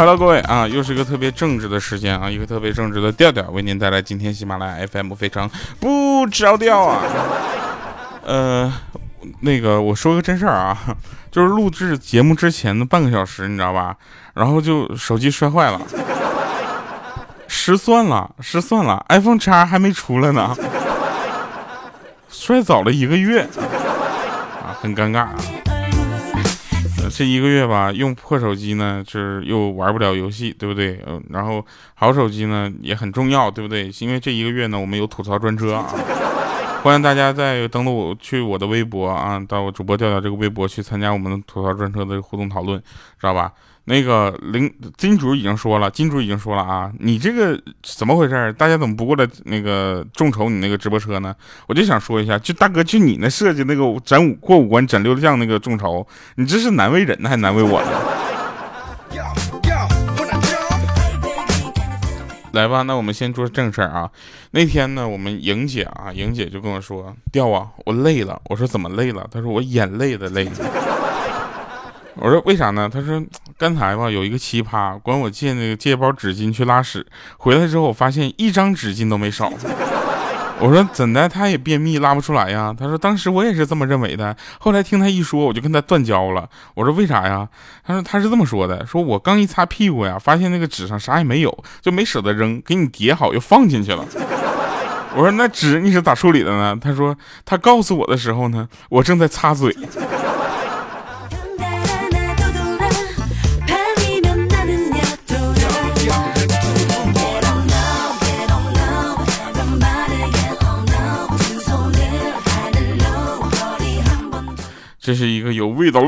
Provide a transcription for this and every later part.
，Hello，各位啊，又是一个特别正直的时间啊，一个特别正直的调调，为您带来今天喜马拉雅 FM 非常不着调啊。呃，那个我说个真事儿啊，就是录制节目之前的半个小时，你知道吧？然后就手机摔坏了，失算了，失算了，iPhone 叉还没出来呢，摔早了一个月啊，很尴尬啊。这一个月吧，用破手机呢，就是又玩不了游戏，对不对？嗯，然后好手机呢也很重要，对不对？因为这一个月呢，我们有吐槽专车啊，欢迎大家在登录去我的微博啊，到我主播调调这个微博去参加我们的吐槽专车的互动讨论，知道吧？那个林金主已经说了，金主已经说了啊，你这个怎么回事？大家怎么不过来那个众筹你那个直播车呢？我就想说一下，就大哥，就你那设计那个斩五过五关斩六将那个众筹，你这是难为人呢，还难为我呢？来吧，那我们先说正事儿啊。那天呢，我们莹姐啊，莹姐就跟我说：“调啊，我累了。”我说：“怎么累了？”她说：“我眼泪的累。”我说为啥呢？他说刚才吧有一个奇葩管我借那个借包纸巾去拉屎，回来之后我发现一张纸巾都没少。我说怎的？他也便秘拉不出来呀？他说当时我也是这么认为的，后来听他一说，我就跟他断交了。我说为啥呀？他说他是这么说的，说我刚一擦屁股呀，发现那个纸上啥也没有，就没舍得扔，给你叠好又放进去了。我说那纸你是咋处理的呢？他说他告诉我的时候呢，我正在擦嘴。味道。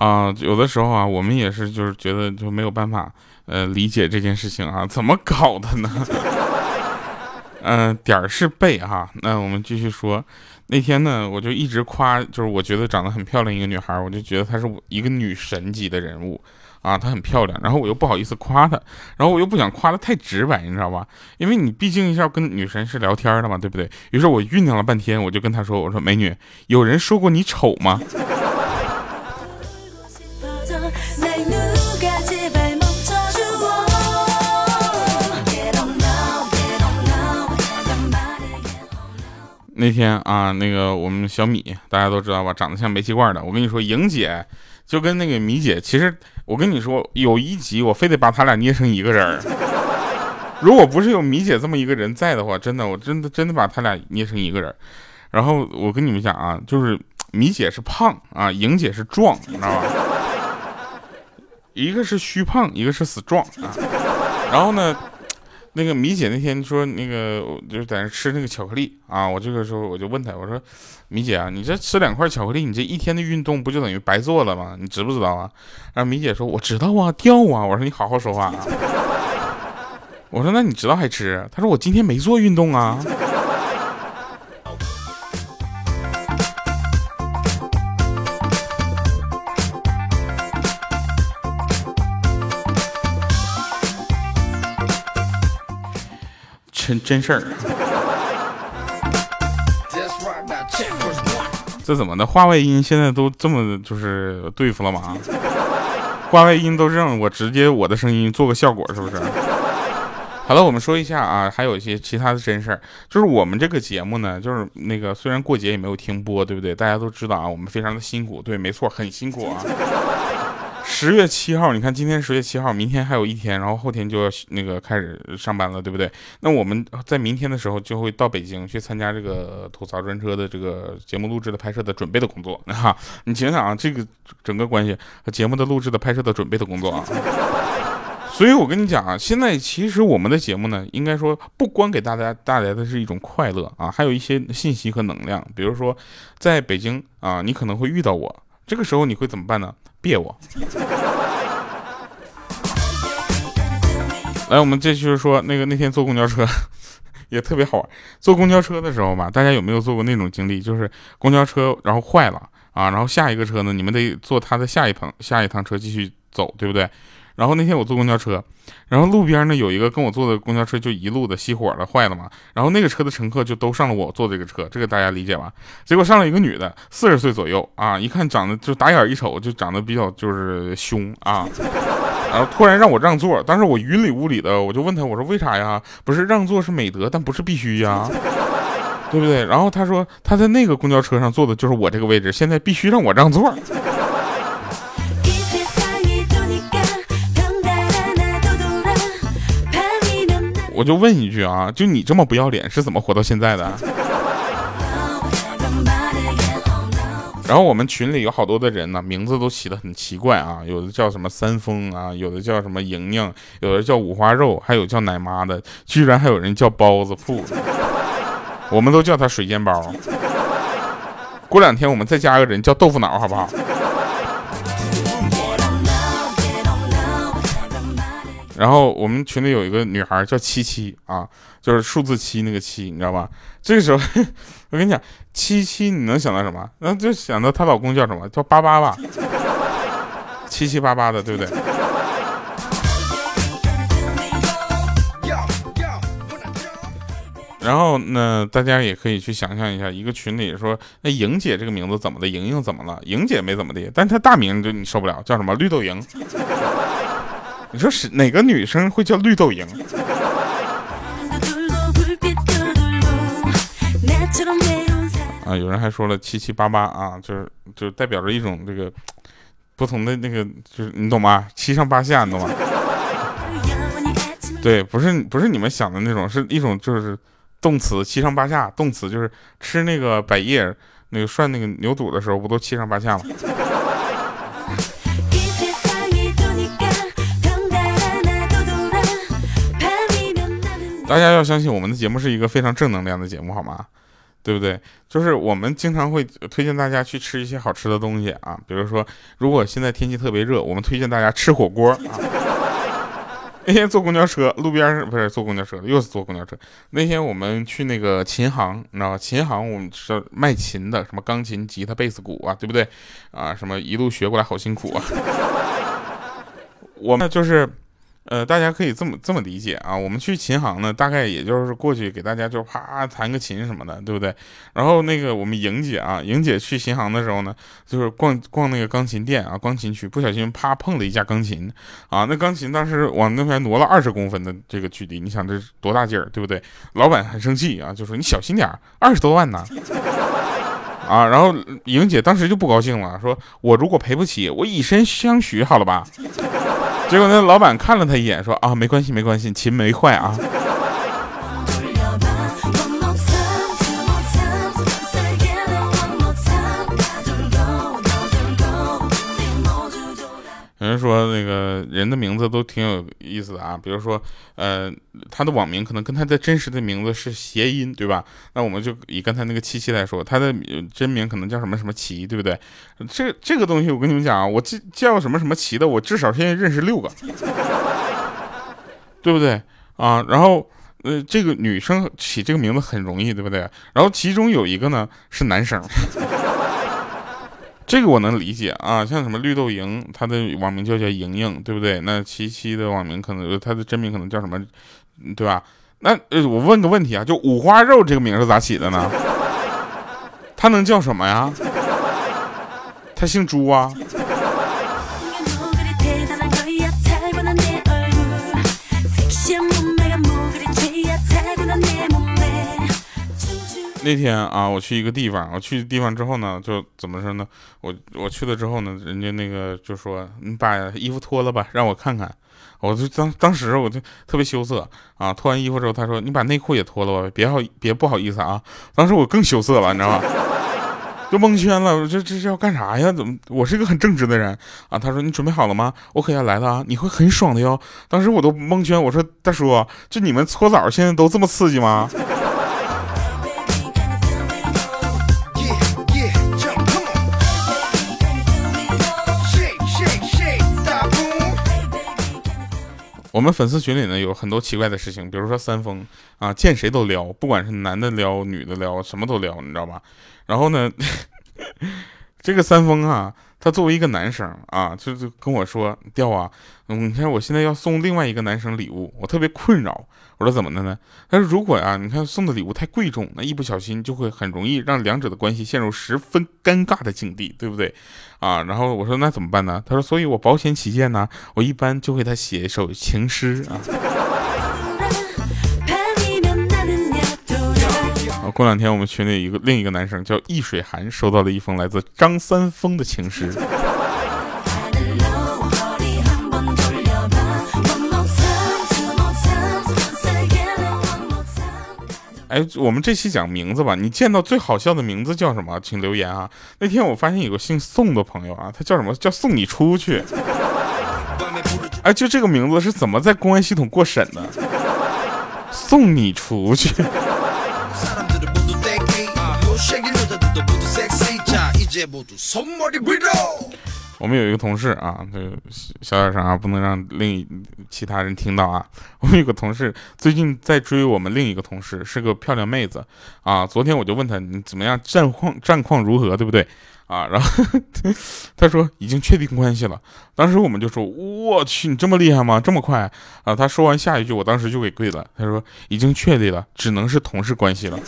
啊，有的时候啊，我们也是，就是觉得就没有办法，呃，理解这件事情啊，怎么搞的呢？嗯，点儿是背哈。那我们继续说，那天呢，我就一直夸，就是我觉得长得很漂亮一个女孩，我就觉得她是我一个女神级的人物。啊，她很漂亮，然后我又不好意思夸她，然后我又不想夸的太直白，你知道吧？因为你毕竟要跟女神是聊天的嘛，对不对？于是我酝酿了半天，我就跟她说：“我说美女，有人说过你丑吗？” 那天啊，那个我们小米大家都知道吧，长得像煤气罐的。我跟你说，莹姐就跟那个米姐，其实。我跟你说，有一集我非得把他俩捏成一个人。如果不是有米姐这么一个人在的话，真的，我真的真的把他俩捏成一个人。然后我跟你们讲啊，就是米姐是胖啊，莹姐是壮，你知道吧？一个是虚胖，一个是死壮啊。然后呢？那个米姐那天说那个就是在那吃那个巧克力啊，我这个时候我就问她，我说米姐啊，你这吃两块巧克力，你这一天的运动不就等于白做了吗？你知不知道啊？然后米姐说我知道啊，掉啊。我说你好好说话啊。我说那你知道还吃？她说我今天没做运动啊。真真事儿，这怎么的？话外音现在都这么就是对付了吗？话外音都让我直接我的声音做个效果，是不是？好了，我们说一下啊，还有一些其他的真事儿，就是我们这个节目呢，就是那个虽然过节也没有停播，对不对？大家都知道啊，我们非常的辛苦，对，没错，很辛苦啊。十月七号，你看今天十月七号，明天还有一天，然后后天就要那个开始上班了，对不对？那我们在明天的时候就会到北京去参加这个吐槽专车的这个节目录制的拍摄的准备的工作啊！你想想啊，这个整个关系和节目的录制的拍摄的准备的工作啊，所以我跟你讲啊，现在其实我们的节目呢，应该说不光给大家带来的是一种快乐啊，还有一些信息和能量，比如说在北京啊，你可能会遇到我，这个时候你会怎么办呢？别我，来，我们继续说，那个那天坐公交车 也特别好玩。坐公交车的时候吧，大家有没有坐过那种经历？就是公交车然后坏了啊，然后下一个车呢，你们得坐他的下一趟下一趟车继续走，对不对？然后那天我坐公交车，然后路边呢有一个跟我坐的公交车就一路的熄火了，坏了嘛。然后那个车的乘客就都上了我坐这个车，这个大家理解吧？结果上了一个女的，四十岁左右啊，一看长得就打眼一瞅就长得比较就是凶啊。然后突然让我让座，当时我云里雾里的，我就问他，我说为啥呀？不是让座是美德，但不是必须呀，对不对？然后他说他在那个公交车上坐的就是我这个位置，现在必须让我让座。我就问一句啊，就你这么不要脸，是怎么活到现在的？然后我们群里有好多的人呢，名字都起的很奇怪啊，有的叫什么三丰啊，有的叫什么莹莹，有的叫五花肉，还有叫奶妈的，居然还有人叫包子铺，我们都叫他水煎包。过两天我们再加个人叫豆腐脑，好不好？然后我们群里有一个女孩叫七七啊，就是数字七那个七，你知道吧？这个时候 我跟你讲，七七你能想到什么？那就想到她老公叫什么？叫八八吧，七七八八的，对不对？然后呢，大家也可以去想象一下，一个群里说，那莹姐这个名字怎么的？莹莹怎么了？莹姐没怎么的，但她大名就你受不了，叫什么？绿豆莹。你说是哪个女生会叫绿豆莹？啊，有人还说了七七八八啊，就是就是代表着一种这个不同的那个，就是你懂吗？七上八下，你懂吗？对，不是不是你们想的那种，是一种就是动词七上八下，动词就是吃那个百叶那个涮那个牛肚的时候，不都七上八下吗？大家要相信我们的节目是一个非常正能量的节目，好吗？对不对？就是我们经常会推荐大家去吃一些好吃的东西啊，比如说，如果现在天气特别热，我们推荐大家吃火锅啊。那天坐公交车，路边不是坐公交车，又是坐公交车。那天我们去那个琴行，你知道吗？琴行我们是卖琴的，什么钢琴、吉他、贝斯、鼓啊，对不对？啊，什么一路学过来好辛苦啊。我们就是。呃，大家可以这么这么理解啊，我们去琴行呢，大概也就是过去给大家就啪弹个琴什么的，对不对？然后那个我们莹姐啊，莹姐去琴行的时候呢，就是逛逛那个钢琴店啊，钢琴区，不小心啪碰了一架钢琴啊，那钢琴当时往那边挪了二十公分的这个距离，你想这多大劲儿，对不对？老板很生气啊，就说你小心点二十多万呢，啊，然后莹姐当时就不高兴了，说我如果赔不起，我以身相许，好了吧？结果那老板看了他一眼，说：“啊，没关系，没关系，琴没坏啊。”有人说那个人的名字都挺有意思的啊，比如说，呃，他的网名可能跟他的真实的名字是谐音，对吧？那我们就以刚才那个七七来说，他的真名可能叫什么什么奇，对不对？这这个东西我跟你们讲啊，我叫叫什么什么奇的，我至少现在认识六个，对不对啊？然后，呃，这个女生起这个名字很容易，对不对？然后其中有一个呢是男生。这个我能理解啊，像什么绿豆莹，她的网名就叫莹莹，对不对？那七七的网名可能她的真名可能叫什么，对吧？那呃，我问个问题啊，就五花肉这个名是咋起的呢？他能叫什么呀？他姓朱啊？那天啊，我去一个地方，我去地方之后呢，就怎么说呢？我我去了之后呢，人家那个就说你把衣服脱了吧，让我看看。我就当当时我就特别羞涩啊，脱完衣服之后，他说你把内裤也脱了吧，别好别不好意思啊。当时我更羞涩了，你知道吗？就蒙圈了，我这这是要干啥呀？怎么？我是一个很正直的人啊。他说你准备好了吗？我可要来了啊，你会很爽的哟。当时我都蒙圈，我说大叔，就你们搓澡现在都这么刺激吗？我们粉丝群里呢有很多奇怪的事情，比如说三丰啊，见谁都撩，不管是男的撩、女的撩，什么都撩，你知道吧？然后呢，这个三丰啊，他作为一个男生啊，就就跟我说：“调啊，你看我现在要送另外一个男生礼物，我特别困扰。”我说：“怎么的呢？”他说：“如果啊，你看送的礼物太贵重，那一不小心就会很容易让两者的关系陷入十分尴尬的境地，对不对？”啊，然后我说：“那怎么办呢？”他说：“所以我保险起见呢，我一般就给他写一首情诗啊。”过两天我们群里一个另一个男生叫易水寒，收到了一封来自张三丰的情诗。哎，我们这期讲名字吧，你见到最好笑的名字叫什么？请留言啊！那天我发现有个姓宋的朋友啊，他叫什么叫送你出去？哎，就这个名字是怎么在公安系统过审的？送你出去。我们有一个同事啊，这个小点声啊，不能让另一其他人听到啊。我们有个同事最近在追我们另一个同事，是个漂亮妹子啊。昨天我就问他你怎么样，战况战况如何，对不对啊？然后 他说已经确定关系了。当时我们就说我去，你这么厉害吗？这么快啊？他说完下一句，我当时就给跪了。他说已经确定了，只能是同事关系了。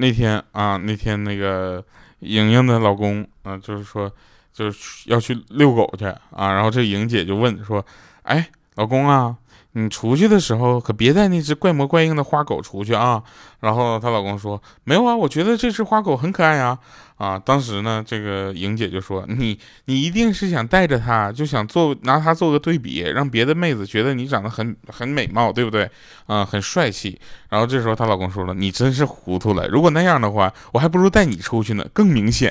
那天啊，那天那个莹莹的老公啊，就是说，就是要去遛狗去啊。然后这莹姐就问说：“哎，老公啊，你出去的时候可别带那只怪模怪样的花狗出去啊。”然后她老公说：“没有啊，我觉得这只花狗很可爱啊。”啊，当时呢，这个莹姐就说：“你你一定是想带着它，就想做拿它做个对比，让别的妹子觉得你长得很很美貌，对不对？啊，很帅气。”然后这时候她老公说了：“你真是糊涂了，如果那样的话，我还不如带你出去呢，更明显。”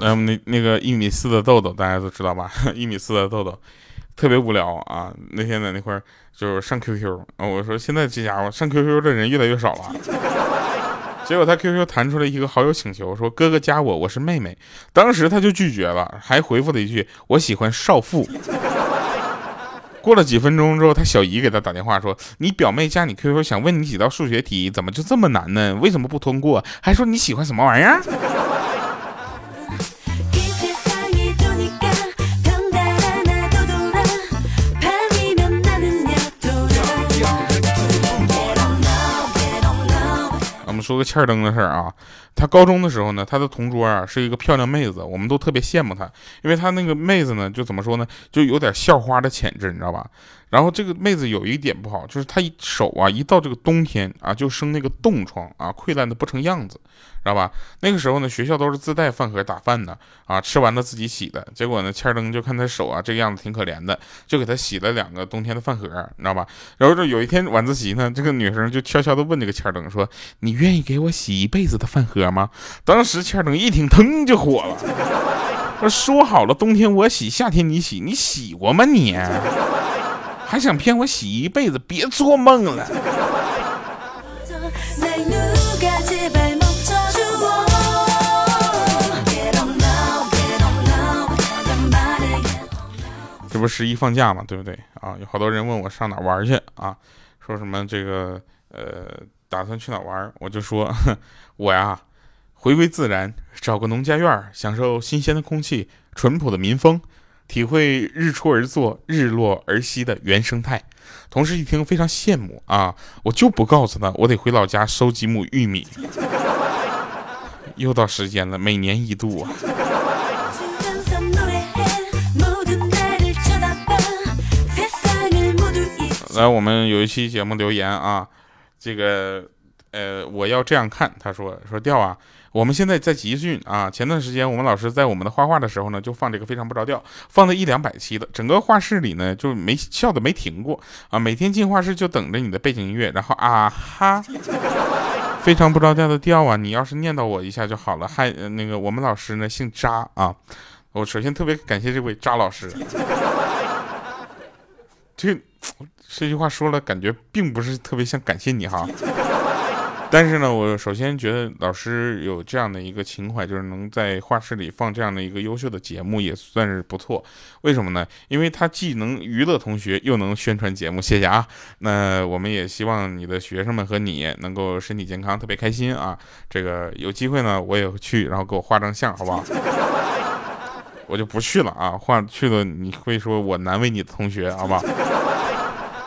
那么那那个一米四的豆豆，大家都知道吧？一米四的豆豆。特别无聊啊！那天在那块儿就是上 QQ 啊，我说现在这家伙上 QQ 的人越来越少了。结果他 QQ 弹出来一个好友请求，说哥哥加我，我是妹妹。当时他就拒绝了，还回复了一句我喜欢少妇。过了几分钟之后，他小姨给他打电话说，你表妹加你 QQ 想问你几道数学题，怎么就这么难呢？为什么不通过？还说你喜欢什么玩意儿？说个气儿灯的事儿啊，他高中的时候呢，他的同桌啊是一个漂亮妹子，我们都特别羡慕他，因为他那个妹子呢，就怎么说呢，就有点校花的潜质，你知道吧？然后这个妹子有一点不好，就是她一手啊，一到这个冬天啊，就生那个冻疮啊，溃烂的不成样子，知道吧？那个时候呢，学校都是自带饭盒打饭的啊，吃完了自己洗的。结果呢，欠灯就看她手啊，这个样子挺可怜的，就给她洗了两个冬天的饭盒，你知道吧？然后这有一天晚自习呢，这个女生就悄悄的问这个欠灯说：“你愿意给我洗一辈子的饭盒吗？”当时千灯一听，腾就火了，说：“说好了，冬天我洗，夏天你洗，你洗过吗你？”还想骗我洗一辈子？别做梦了！这不十一放假嘛，对不对啊？有好多人问我上哪玩去啊？说什么这个呃，打算去哪玩？我就说 我呀，回归自然，找个农家院，享受新鲜的空气，淳朴的民风。体会日出而作、日落而息的原生态，同事一听非常羡慕啊！我就不告诉他，我得回老家收几亩玉米。又到时间了，每年一度啊！来，我们有一期节目留言啊，这个呃，我要这样看，他说说调啊。我们现在在集训啊，前段时间我们老师在我们的画画的时候呢，就放这个非常不着调，放了一两百期的，整个画室里呢就没笑的没停过啊，每天进画室就等着你的背景音乐，然后啊哈，非常不着调的调啊，你要是念叨我一下就好了。还那个我们老师呢姓扎啊，我首先特别感谢这位扎老师，这这句话说了，感觉并不是特别像感谢你哈。但是呢，我首先觉得老师有这样的一个情怀，就是能在画室里放这样的一个优秀的节目，也算是不错。为什么呢？因为他既能娱乐同学，又能宣传节目。谢谢啊！那我们也希望你的学生们和你能够身体健康，特别开心啊！这个有机会呢，我也去，然后给我画张像，好不好？我就不去了啊！画去了你会说我难为你的同学，好不好？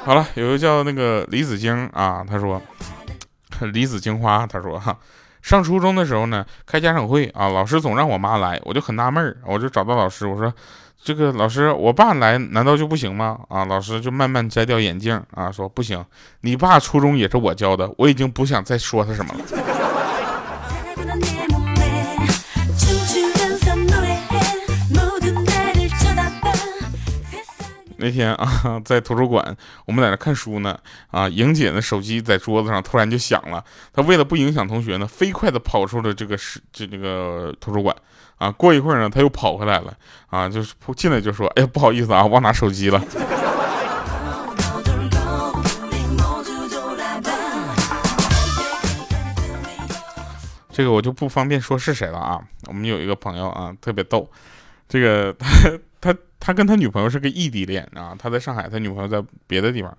好了，有个叫那个李子晶啊，他说。离子精华，他说哈，上初中的时候呢，开家长会啊，老师总让我妈来，我就很纳闷儿，我就找到老师，我说，这个老师，我爸来难道就不行吗？啊，老师就慢慢摘掉眼镜啊，说不行，你爸初中也是我教的，我已经不想再说他什么了。那天啊，在图书馆，我们在那看书呢。啊，莹姐的手机在桌子上突然就响了。她为了不影响同学呢，飞快的跑出了这个是这这个图书馆。啊，过一会儿呢，她又跑回来了。啊，就是进来就说：“哎呀，不好意思啊，忘拿手机了。”这个我就不方便说是谁了啊。我们有一个朋友啊，特别逗。这个他他跟他女朋友是个异地恋啊，他在上海，他女朋友在别的地方，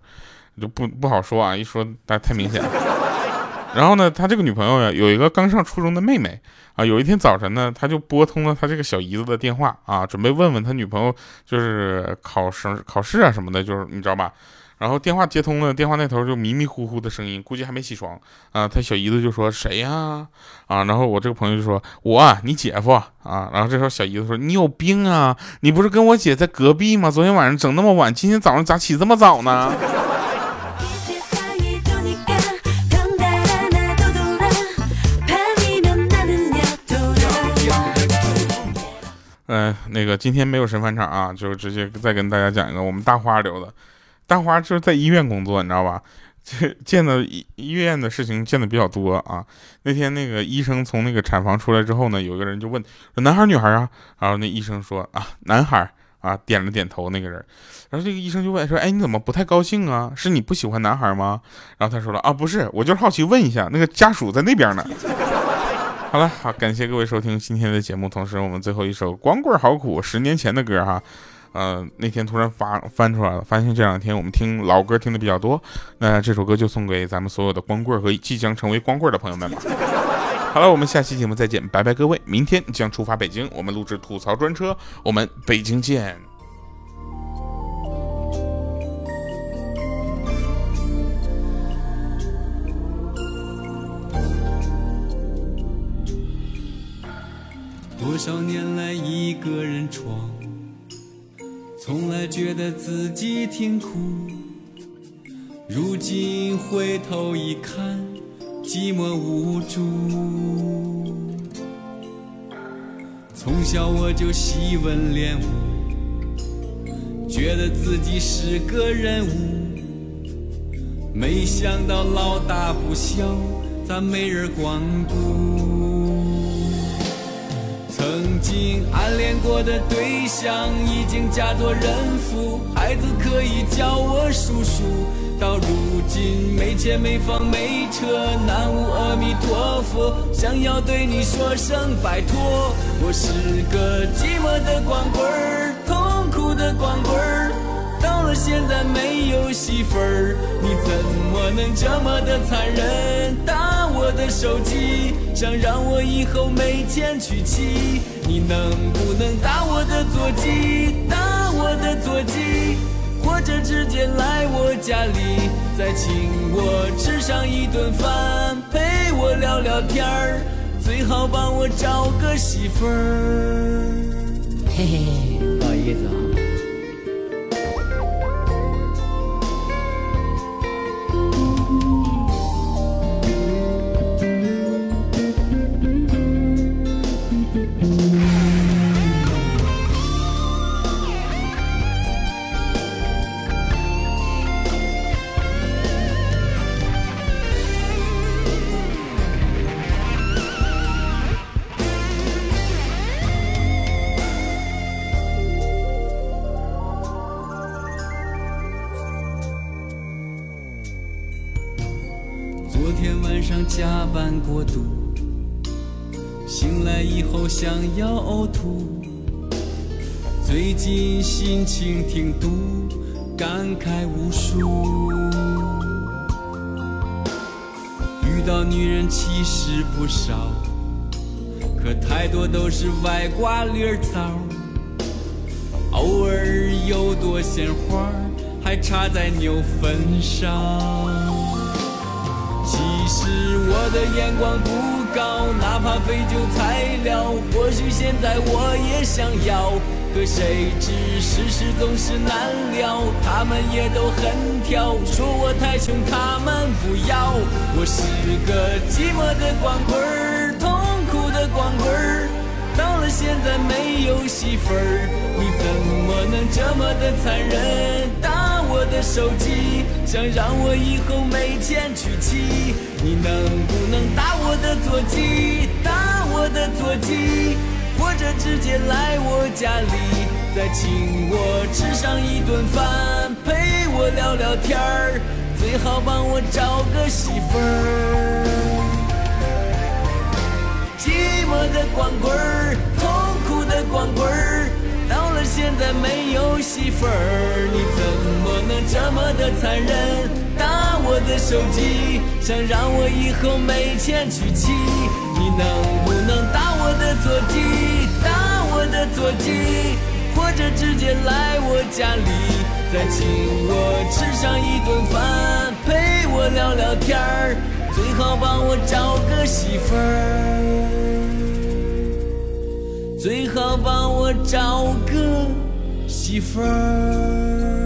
就不不好说啊，一说太太明显了。然后呢，他这个女朋友呀，有一个刚上初中的妹妹啊，有一天早晨呢，他就拨通了他这个小姨子的电话啊，准备问问他女朋友就是考试考试啊什么的，就是你知道吧？然后电话接通了，电话那头就迷迷糊糊的声音，估计还没起床啊。他小姨子就说：“谁呀？”啊，然后我这个朋友就说：“我，你姐夫啊。”然后这时候小姨子说：“你有病啊！你不是跟我姐在隔壁吗？昨天晚上整那么晚，今天早上咋起这么早呢？”嗯，那个今天没有神返场啊，就直接再跟大家讲一个我们大花留的。大花就是在医院工作，你知道吧？这见的医医院的事情见的比较多啊。那天那个医生从那个产房出来之后呢，有一个人就问说：“男孩女孩啊？”然后那医生说：“啊，男孩啊。”点了点头。那个人，然后这个医生就问说：“哎，你怎么不太高兴啊？是你不喜欢男孩吗？”然后他说了：“啊，不是，我就是好奇问一下，那个家属在那边呢。”好了，好，感谢各位收听今天的节目。同时，我们最后一首《光棍好苦》，十年前的歌哈。呃，那天突然发翻出来了，发现这两天我们听老歌听的比较多，那这首歌就送给咱们所有的光棍和即将成为光棍的朋友们吧。好了，我们下期节目再见，拜拜各位，明天将出发北京，我们录制吐槽专车，我们北京见。多少年来一个人闯。从来觉得自己挺苦，如今回头一看，寂寞无助。从小我就习文练武，觉得自己是个人物，没想到老大不小，咋没人光顾？经暗恋过的对象已经嫁作人妇，孩子可以叫我叔叔。到如今没钱没房没车，南无阿弥陀佛，想要对你说声拜托。我是个寂寞的光棍儿，痛苦的光棍儿，到了现在没有媳妇儿，你怎么能这么的残忍？我的手机，想让我以后没钱娶妻，你能不能打我的座机，打我的座机，或者直接来我家里，再请我吃上一顿饭，陪我聊聊天儿，最好帮我找个媳妇儿。嘿嘿，不好意思啊。心情挺堵，感慨无数。遇到女人其实不少，可太多都是歪瓜裂枣。偶尔有朵鲜花，还插在牛粪上。其实我的眼光不高，哪怕废旧材料，或许现在我也想要。可谁知世事总是难料，他们也都很挑，说我太穷，他们不要。我是个寂寞的光棍儿，痛苦的光棍儿，到了现在没有媳妇儿，你怎么能这么的残忍？打我的手机，想让我以后没钱娶妻，你能不能打我的座机，打我的座机，或者直接来我家里，再请我吃上一顿饭，陪我聊聊天儿，最好帮我找个媳妇儿。寂寞的光棍儿，痛苦的光棍儿。到了现在没有媳妇儿，你怎么能这么的残忍？打我的手机，想让我以后没钱娶妻。直接来我家里，再请我吃上一顿饭，陪我聊聊天儿，最好帮我找个媳妇儿。最好帮我找个媳妇儿。